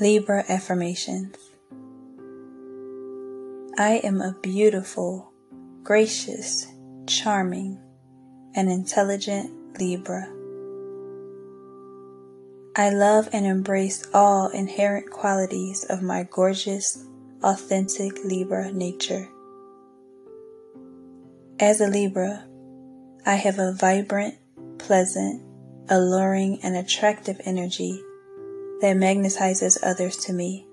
Libra affirmations. I am a beautiful, gracious, charming, and intelligent Libra. I love and embrace all inherent qualities of my gorgeous, authentic Libra nature. As a Libra, I have a vibrant, pleasant, alluring, and attractive energy that magnetizes others to me.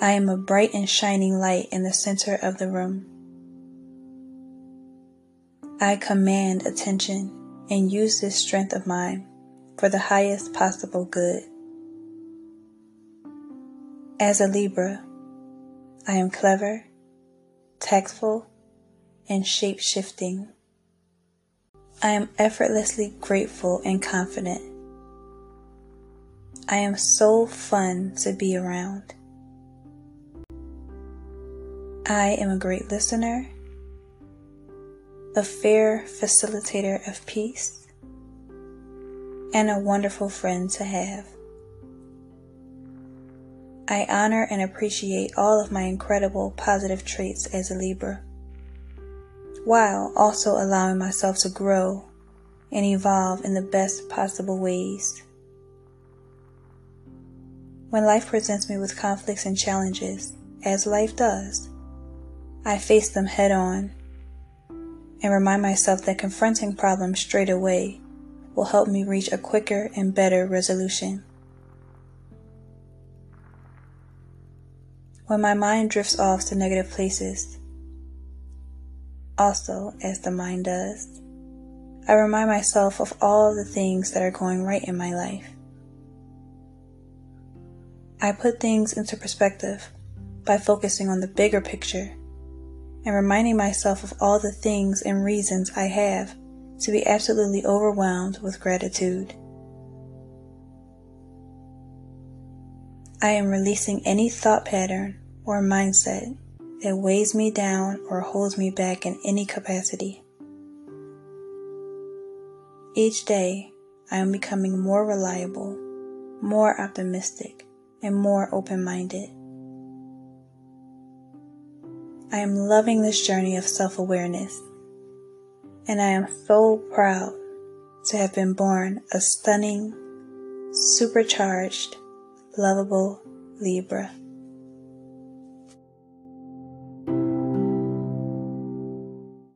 I am a bright and shining light in the center of the room. I command attention and use this strength of mine for the highest possible good. As a Libra, I am clever, tactful, and shape shifting. I am effortlessly grateful and confident. I am so fun to be around. I am a great listener, a fair facilitator of peace, and a wonderful friend to have. I honor and appreciate all of my incredible positive traits as a Libra, while also allowing myself to grow and evolve in the best possible ways. When life presents me with conflicts and challenges, as life does, I face them head on and remind myself that confronting problems straight away will help me reach a quicker and better resolution. When my mind drifts off to negative places, also as the mind does, I remind myself of all the things that are going right in my life. I put things into perspective by focusing on the bigger picture and reminding myself of all the things and reasons I have to be absolutely overwhelmed with gratitude. I am releasing any thought pattern or mindset that weighs me down or holds me back in any capacity. Each day, I am becoming more reliable, more optimistic, and more open minded. I am loving this journey of self awareness, and I am so proud to have been born a stunning, supercharged, lovable Libra.